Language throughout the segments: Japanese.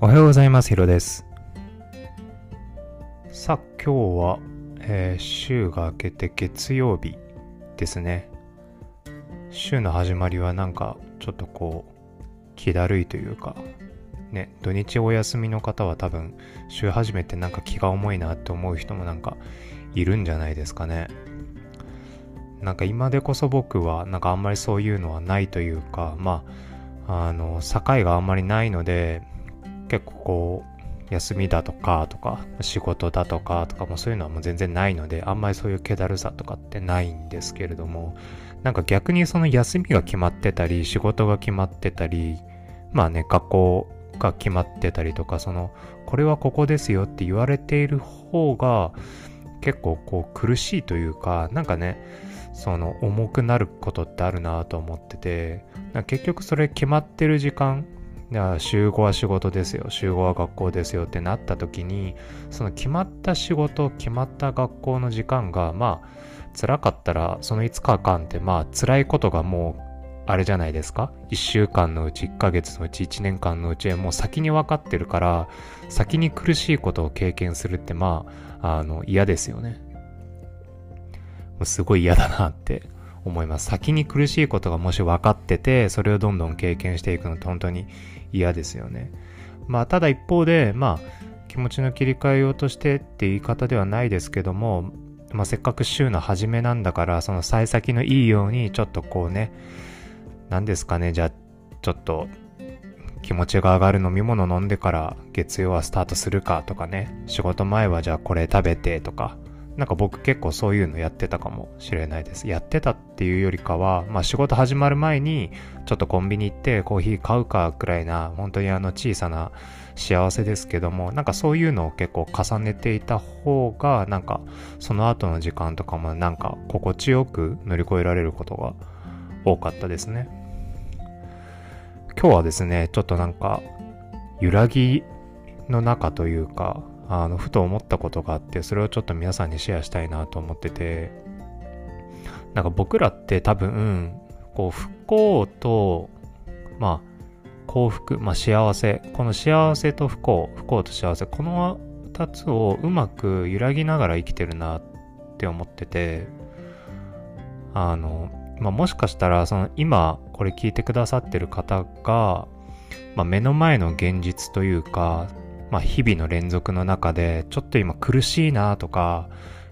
おはようございます。ヒロです。さあ、今日は、えー、週が明けて月曜日ですね。週の始まりはなんか、ちょっとこう、気だるいというか、ね、土日お休みの方は多分、週始めてなんか気が重いなって思う人もなんか、いるんじゃないですかね。なんか今でこそ僕は、なんかあんまりそういうのはないというか、まあ、あの、境があんまりないので、結構こう、休みだとかとか、仕事だとかとかもそういうのはもう全然ないので、あんまりそういう気だるさとかってないんですけれども、なんか逆にその休みが決まってたり、仕事が決まってたり、まあね、学校が決まってたりとか、その、これはここですよって言われている方が、結構こう苦しいというか、なんかね、その重くなることってあるなと思ってて、結局それ決まってる時間、週5は仕事ですよ、週5は学校ですよってなった時に、その決まった仕事、決まった学校の時間が、まあ、辛かったら、その5日間って、まあ、辛いことがもう、あれじゃないですか ?1 週間のうち、1ヶ月のうち、1年間のうち、もう先に分かってるから、先に苦しいことを経験するって、まあ、あの、嫌ですよね。すごい嫌だなって思います。先に苦しいことがもし分かってて、それをどんどん経験していくのって本当に嫌ですよね。まあ、ただ一方で、まあ、気持ちの切り替えようとしてって言い方ではないですけども、まあ、せっかく週の初めなんだから、その幸先のいいように、ちょっとこうね、何ですかね、じゃあ、ちょっと、気持ちが上がる飲み物飲んでから月曜はスタートするかとかね、仕事前はじゃあこれ食べてとか、なんか僕結構そういうのやってたかもしれないです。やってたっていうよりかは、まあ仕事始まる前にちょっとコンビニ行ってコーヒー買うかくらいな、本当にあの小さな幸せですけども、なんかそういうのを結構重ねていた方が、なんかその後の時間とかもなんか心地よく乗り越えられることが多かったですね。今日はですね、ちょっとなんか揺らぎの中というか、あの、ふと思ったことがあって、それをちょっと皆さんにシェアしたいなと思ってて、なんか僕らって多分、こう、不幸と、まあ、幸福、まあ幸せ、この幸せと不幸、不幸と幸せ、この2つをうまく揺らぎながら生きてるなって思ってて、あの、まあ、もしかしたら、その今これ聞いてくださってる方が、まあ、目の前の現実というか、まあ、日々の連続の中で、ちょっと今苦しいなとか、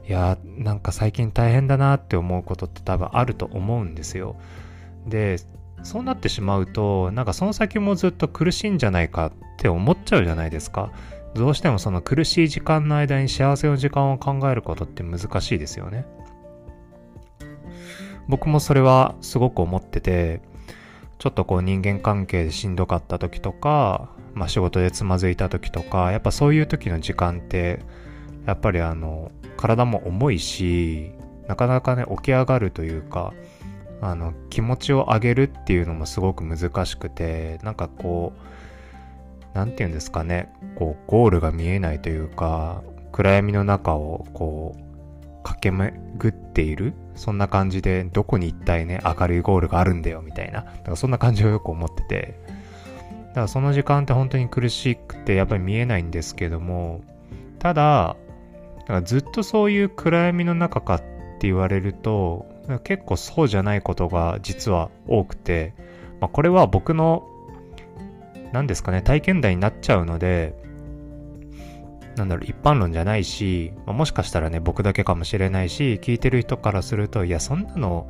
いや、なんか最近大変だなって思うことって多分あると思うんですよ。で、そうなってしまうと、なんかその先もずっと苦しいんじゃないかって思っちゃうじゃないですか。どうしてもその苦しい時間の間に幸せの時間を考えることって難しいですよね。僕もそれはすごく思ってて、ちょっとこう人間関係でしんどかった時とか、まあ仕事でつまずいた時とか、やっぱそういう時の時間って、やっぱりあの、体も重いし、なかなかね、起き上がるというか、あの、気持ちを上げるっていうのもすごく難しくて、なんかこう、なんて言うんですかね、こう、ゴールが見えないというか、暗闇の中をこう、駆け巡っているそんな感じで、どこに一体ね、明るいゴールがあるんだよ、みたいな。だからそんな感じをよく思ってて。だからその時間って本当に苦しくて、やっぱり見えないんですけども、ただ、だずっとそういう暗闇の中かって言われると、結構そうじゃないことが実は多くて、まあ、これは僕の、何ですかね、体験談になっちゃうので、なんだろう、一般論じゃないし、まあ、もしかしたらね、僕だけかもしれないし、聞いてる人からすると、いや、そんなの、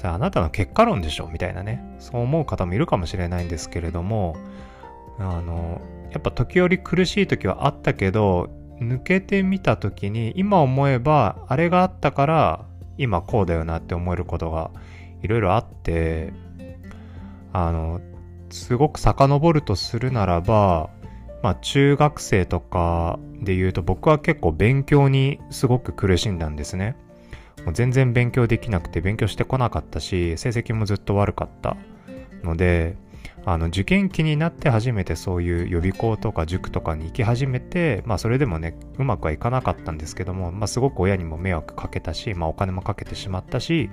さあ、あなたの結果論でしょみたいなね、そう思う方もいるかもしれないんですけれども、あの、やっぱ時折苦しい時はあったけど、抜けてみた時に、今思えば、あれがあったから、今こうだよなって思えることがいろいろあって、あの、すごく遡るとするならば、まあ中学生とかで言うと僕は結構勉強にすごく苦しんだんですね。もう全然勉強できなくて勉強してこなかったし、成績もずっと悪かったので、あの受験期になって初めてそういう予備校とか塾とかに行き始めて、まあそれでもね、うまくはいかなかったんですけども、まあすごく親にも迷惑かけたし、まあお金もかけてしまったし、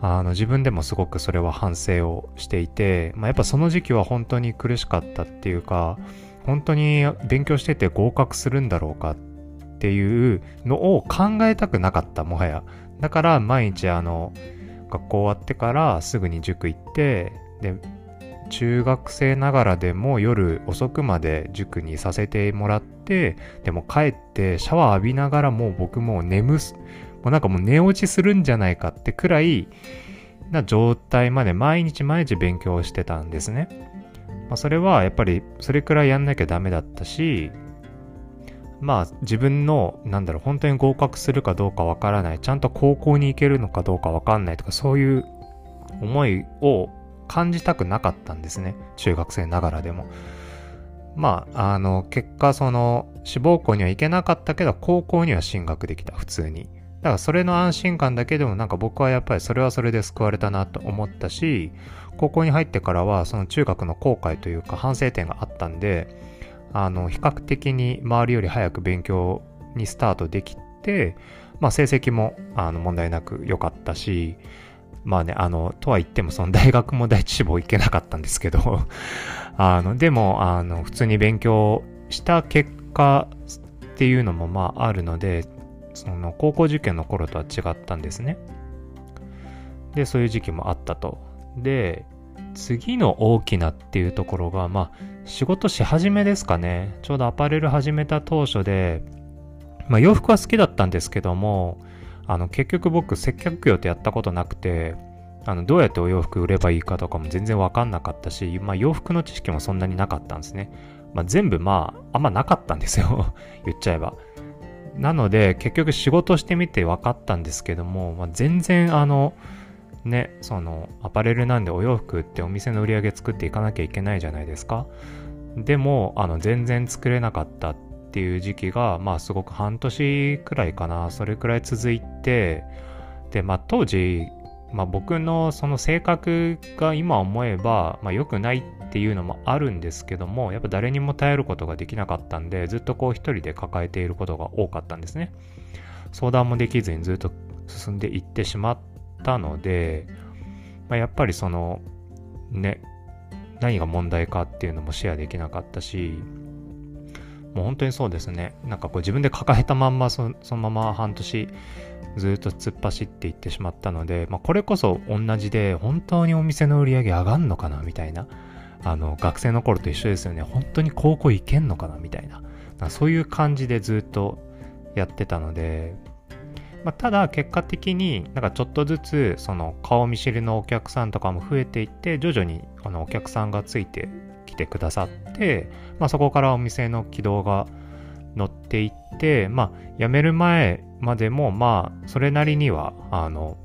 あの自分でもすごくそれは反省をしていて、まあやっぱその時期は本当に苦しかったっていうか、本当に勉強してて合格するんだろうかっていうのを考えたくなかったもはやだから毎日あの学校終わってからすぐに塾行ってで中学生ながらでも夜遅くまで塾にさせてもらってでも帰ってシャワー浴びながらもう僕もう眠すもうなんかもう寝落ちするんじゃないかってくらいな状態まで毎日毎日勉強してたんですね。まあ、それはやっぱりそれくらいやんなきゃダメだったしまあ自分のなんだろう本当に合格するかどうかわからないちゃんと高校に行けるのかどうかわかんないとかそういう思いを感じたくなかったんですね。中学生ながらでも。まあ、あの、結果、その、志望校には行けなかったけど、高校には進学できた、普通に。だから、それの安心感だけでも、なんか僕はやっぱりそれはそれで救われたなと思ったし、高校に入ってからは、その中学の後悔というか、反省点があったんで、あの、比較的に周りより早く勉強にスタートできて、まあ、成績も、あの、問題なく良かったし、まあね、あの、とは言ってもその 大学も第一志望行けなかったんですけど あの、でも、あの、普通に勉強した結果っていうのもまああるので、その高校受験の頃とは違ったんですね。で、そういう時期もあったと。で、次の大きなっていうところが、まあ、仕事し始めですかね。ちょうどアパレル始めた当初で、まあ洋服は好きだったんですけども、あの、結局僕、接客業ってやったことなくて、あの、どうやってお洋服売ればいいかとかも全然わかんなかったし、まあ、洋服の知識もそんなになかったんですね。まあ、全部まあ、あんまなかったんですよ 言っちゃえば。なので、結局仕事してみて分かったんですけども、まあ、全然あの、ね、その、アパレルなんでお洋服ってお店の売り上げ作っていかなきゃいけないじゃないですか。でも、あの、全然作れなかったっていう時期が、まあすごく半年くらいかな、それくらい続いて、で、まあ当時、まあ僕のその性格が今思えば、まあ良くないっていうのもあるんですけども、やっぱ誰にも頼ることができなかったんで、ずっとこう一人で抱えていることが多かったんですね。相談もできずにずっと進んでいってしまったので、まあ、やっぱりその、ね、何が問題かっていうのもシェアできなかったし、もう本当にそうですね。なんかこう自分で抱えたまんまそのまま半年ずっと突っ走っていってしまったので、まあ、これこそ同じで本当にお店の売り上げ上がんのかなみたいな。あの学生の頃と一緒ですよね。本当に高校行けんのかなみたい。なそういう感じでずっとやってたので、まあ、ただ結果的になんかちょっとずつその顔見知りのお客さんとかも増えていって徐々にあのお客さんがついてきてくださって、まあ、そこからお店の軌道が乗っていって、まあ、辞める前までも、まあ、それなりには、あの、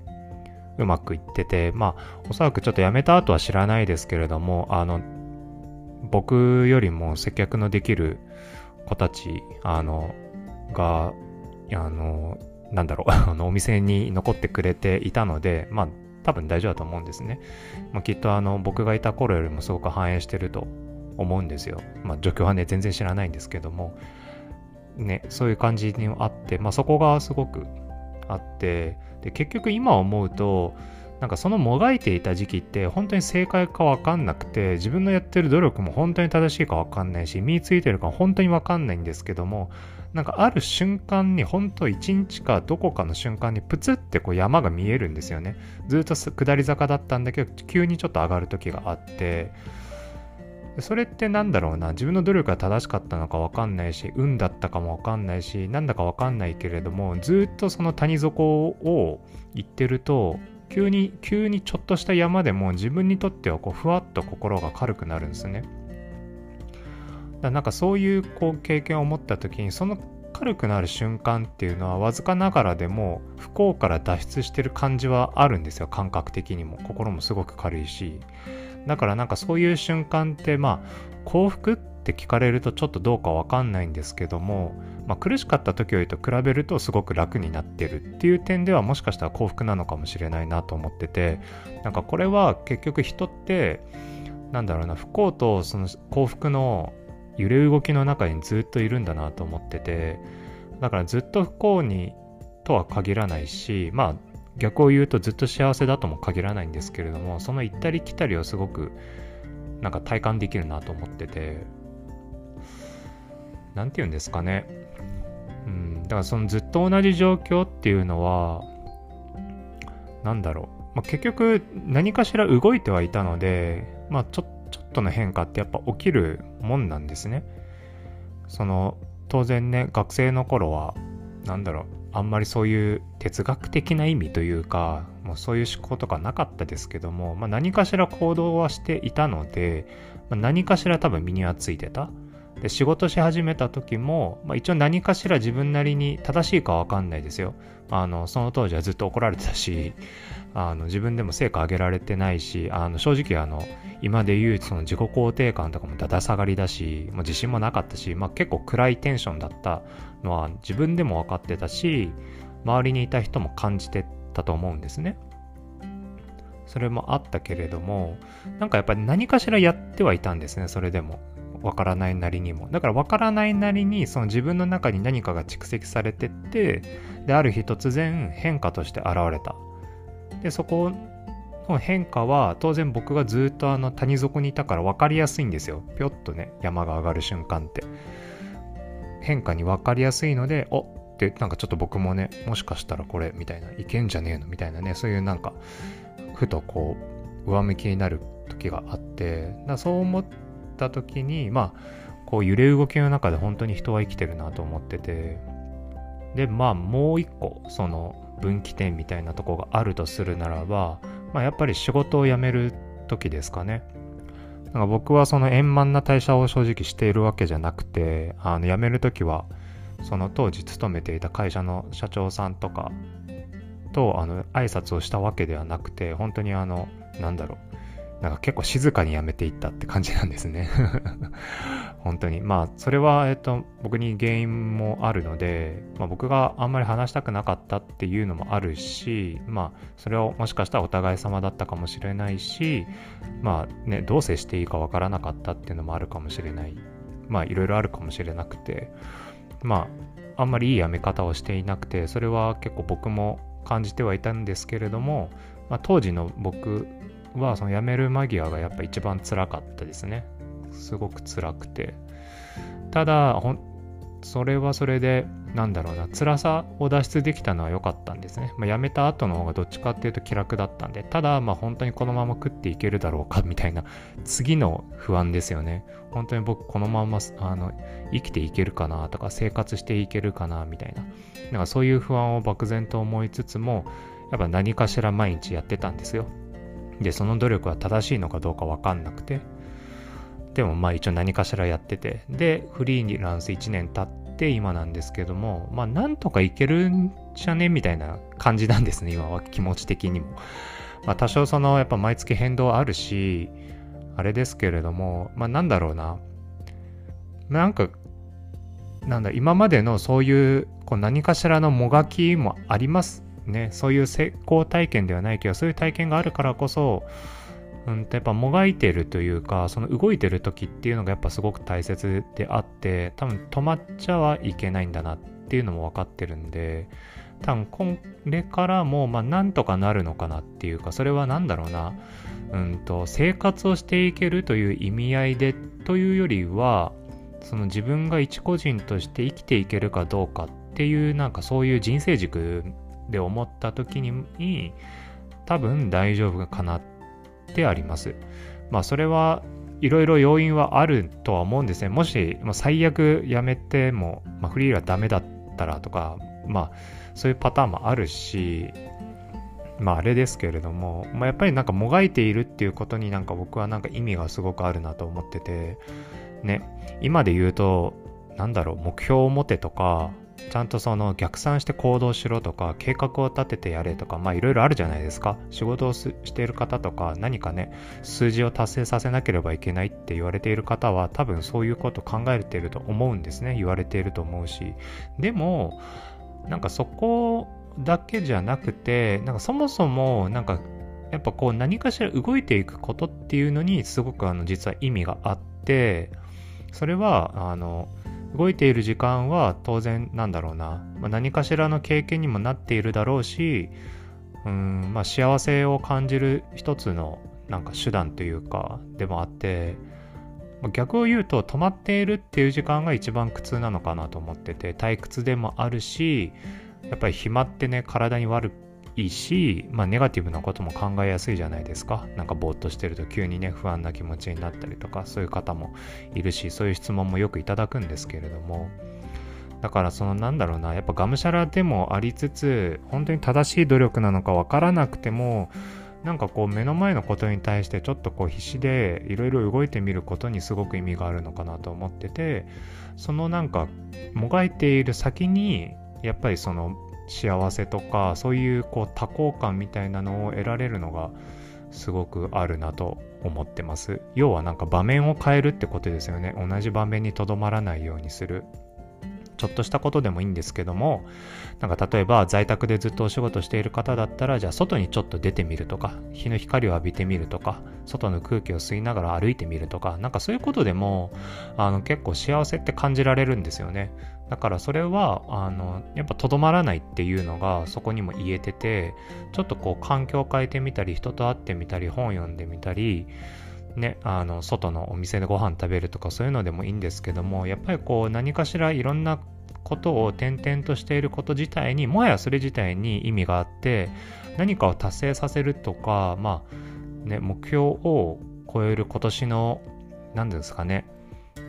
うまくいってて、まあ、おそらくちょっと辞めた後は知らないですけれども、あの、僕よりも接客のできる子たち、あの、が、あの、なんだろう、あの、お店に残ってくれていたので、まあ、多分大丈夫だと思うんですね。まあ、きっとあの僕がいた頃よりもすごく反映してると思うんですよ。まあ状況はね全然知らないんですけどもねそういう感じにあって、まあ、そこがすごくあってで結局今思うとなんかそのもがいていた時期って本当に正解かわかんなくて自分のやってる努力も本当に正しいかわかんないし身についてるか本当にわかんないんですけどもなんかある瞬間に本当一日かどこかの瞬間にプツってこう山が見えるんですよね。ずっと下り坂だったんだけど急にちょっと上がる時があって。それってなんだろうな。自分の努力が正しかったのかわかんないし運だったかもわかんないしなんだかわかんないけれどもずっとその谷底を行ってると急に急にちょっとした山でも自分にとってはこうふわっと心が軽くなるんですね。だなんかそういうこう経験を持った時にその軽くなる瞬間っていうのはわずかながらでも不幸から脱出してる感じはあるんですよ感覚的にも。心もすごく軽いし。だからなんかそういう瞬間ってまあ幸福って聞かれるとちょっとどうかわかんないんですけども、まあ、苦しかった時よりと比べるとすごく楽になってるっていう点ではもしかしたら幸福なのかもしれないなと思っててなんかこれは結局人ってなんだろうな不幸とその幸福の揺れ動きの中にずっといるんだなと思っててだからずっと不幸にとは限らないしまあ逆を言うとずっと幸せだとも限らないんですけれどもその行ったり来たりをすごくなんか体感できるなと思ってて何て言うんですかね。うん、だからそのずっと同じ状況っていうのは、何だろう。まあ、結局何かしら動いてはいたので、まあちょっとちょっとの変化ってやっぱ起きるもんなんですね。その当然ね、学生の頃は、何だろう、あんまりそういう哲学的な意味というか、もうそういう思考とかなかったですけども、まあ、何かしら行動はしていたので、まあ、何かしら多分身にはついてた。で仕事し始めた時も、まあ、一応何かしら自分なりに正しいかわかんないですよ。あのその当時はずっと怒られてたしあの自分でも成果上げられてないしあの正直あの今で言うその自己肯定感とかもだだ下がりだし、まあ、自信もなかったし、まあ、結構暗いテンションだったのは自分でも分かってたし周りにいた人も感じてたと思うんですね。それもあったけれどもなんかやっぱり何かしらやってはいたんですねそれでも。わからないなりにも。だからわからないなりにその自分の中に何かが蓄積されてってである日突然変化として現れた。でそこの変化は当然僕がずっとあの谷底にいたから分かりやすいんですよ。ぴょっとね山が上がる瞬間って。変化に分かりやすいのでおってなんかちょっと僕もねもしかしたらこれみたいないけんじゃねえの？みたいなねそういうなんかふとこう上向きになる時があってだそう思った時にまあこう揺れ動きの中で本当に人は生きてるなと思っててでまあもう一個その分岐点みたいなとこがあるとするならば、まあ、やっぱり仕事を辞める時ですかね。なんか僕はその円満な退社を正直しているわけじゃなくてあの辞める時はその当時勤めていた会社の社長さんとかとあの挨拶をしたわけではなくて本当にあのなんだろうなんか結構静かに辞めていったって感じなんですね。本当に。まあそれは、えっと、僕に原因もあるので、まあ、僕があんまり話したくなかったっていうのもあるしまあそれはもしかしたらお互い様だったかもしれないしまあねどう接していいかわからなかったっていうのもあるかもしれない。まあいろいろあるかもしれなくて。まあ、あんまりいいやめ方をしていなくて、それは結構僕も感じてはいたんですけれども、まあ、当時の僕はその辞める間際がやっぱ一番辛かったですね。すごく辛くて。ただ、それはそれで、なんだろうな、辛さを脱出できたのは良かったんですね。まあ、辞めた後の方がどっちかっていうと気楽だったんで、ただ、まあ本当にこのまま食っていけるだろうかみたいな、次の不安ですよね。本当に僕このままあの生きていけるかなとか、生活していけるかなみたいな。なんかそういう不安を漠然と思いつつも、やっぱ何かしら毎日やってたんですよ。で、その努力は正しいのかどうかわかんなくて、でもまあ一応何かしらやってて、で、フリーランス1年経って今なんですけども、まあなんとかいけるんじゃねみたいな感じなんですね、今は気持ち的にも。まあ多少そのやっぱ毎月変動あるし、あれですけれども、まあなんだろうな。なんか、なんだ、今までのそういうこう何かしらのもがきもありますね。そういう成功体験ではないけど、そういう体験があるからこそ、うんやっぱもがいてるというかその動いてる時っていうのがやっぱすごく大切であって多分止まっちゃはいけないんだなっていうのも分かってるんで多分これからもまあなんとかなるのかなっていうかそれは何だろうなうんと生活をしていけるという意味合いでというよりはその自分が一個人として生きていけるかどうかっていうなんかそういう人生軸で思った時に多分大丈夫かなってあります。まあそれはいろいろ要因はあるとは思うんですね。もし、まあ、最悪やめても、まあ、フリーはダメだったらとか、まあそういうパターンもあるし、まああれですけれども、まあ、やっぱりなんかもがいているっていうことになんか僕はなんか意味がすごくあるなと思ってて、ね、今で言うと、なんだろう、目標を持てとか、ちゃんとその逆算して行動しろとか計画を立ててやれとかまあいろいろあるじゃないですか。仕事をしている方とか何かね数字を達成させなければいけないって言われている方は多分そういうこと考えていると思うんですね。言われていると思うし。でもなんかそこだけじゃなくてなんかそもそもなんかやっぱこう何かしら動いていくことっていうのにすごくあの実は意味があってそれはあの動いている時間は当然なんだろうな、まあ、何かしらの経験にもなっているだろうしうん、まあ、幸せを感じる一つのなんか手段というかでもあって逆を言うと止まっているっていう時間が一番苦痛なのかなと思ってて退屈でもあるしやっぱり暇ってね体に悪いし、まあ、ネガティブなことも考えやすいじゃないですか。なんかぼーっとしてると急にね不安な気持ちになったりとかそういう方もいるしそういう質問もよくいただくんですけれども。だからそのなんだろうなやっぱがむしゃらでもありつつ本当に正しい努力なのかわからなくてもなんかこう目の前のことに対してちょっとこう必死でいろいろ動いてみることにすごく意味があるのかなと思っててそのなんかもがいている先にやっぱりその幸せとかそういうこう多幸感みたいなのを得られるのがすごくあるなと思ってます。要はなんか場面を変えるってことですよね。同じ場面にとどまらないようにする。ちょっとしたことでもいいんですけども、なんか例えば在宅でずっとお仕事している方だったら、じゃあ外にちょっと出てみるとか、日の光を浴びてみるとか、外の空気を吸いながら歩いてみるとか、なんかそういうことでも、あの結構幸せって感じられるんですよね。だからそれは、あの、やっぱとどまらないっていうのがそこにも言えてて、ちょっとこう環境を変えてみたり、人と会ってみたり、本読んでみたり、ね、あの外のお店でご飯食べるとかそういうのでもいいんですけどもやっぱりこう何かしらいろんなことを転々としていること自体にもはやそれ自体に意味があって何かを達成させるとかまあね目標を超える今年の何ですかね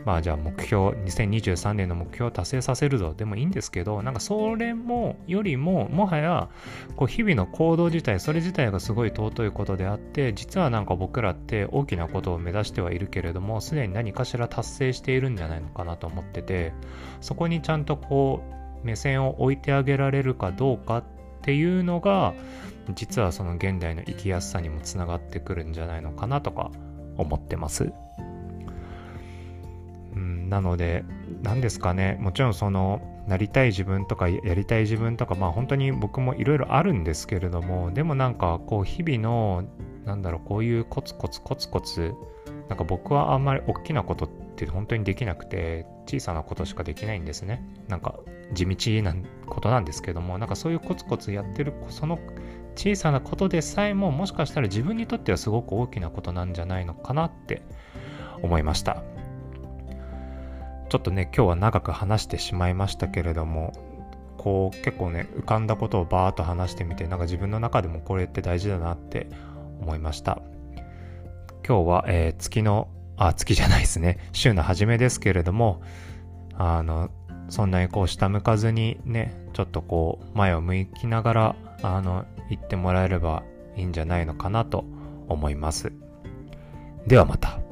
まあじゃあ目標、2023年の目標を達成させるぞでもいいんですけど、なんかそれもよりも、もはや、こう日々の行動自体、それ自体がすごい尊いことであって、実はなんか僕らって大きなことを目指してはいるけれども、すでに何かしら達成しているんじゃないのかなと思ってて、そこにちゃんとこう、目線を置いてあげられるかどうかっていうのが、実はその現代の生きやすさにもつながってくるんじゃないのかなとか思ってます。なので、何ですかね、もちろんその、なりたい自分とかやりたい自分とか、まあ本当に僕もいろいろあるんですけれども、でもなんかこう日々の、なんだろう、こういうコツコツコツコツ、なんか僕はあんまり大きなことって本当にできなくて、小さなことしかできないんですね。なんか地道なことなんですけども、なんかそういうコツコツやってる、その小さなことでさえももしかしたら自分にとってはすごく大きなことなんじゃないのかなって思いました。ちょっとね、今日は長く話してしまいましたけれども、こう結構ね、浮かんだことをバーっと話してみて、なんか自分の中でもこれって大事だなって思いました。今日は、えー、月の、あ、月じゃないですね、週の初めですけれども、あの、そんなにこう下向かずにね、ちょっとこう前を向きながら、あの、行ってもらえればいいんじゃないのかなと思います。ではまた。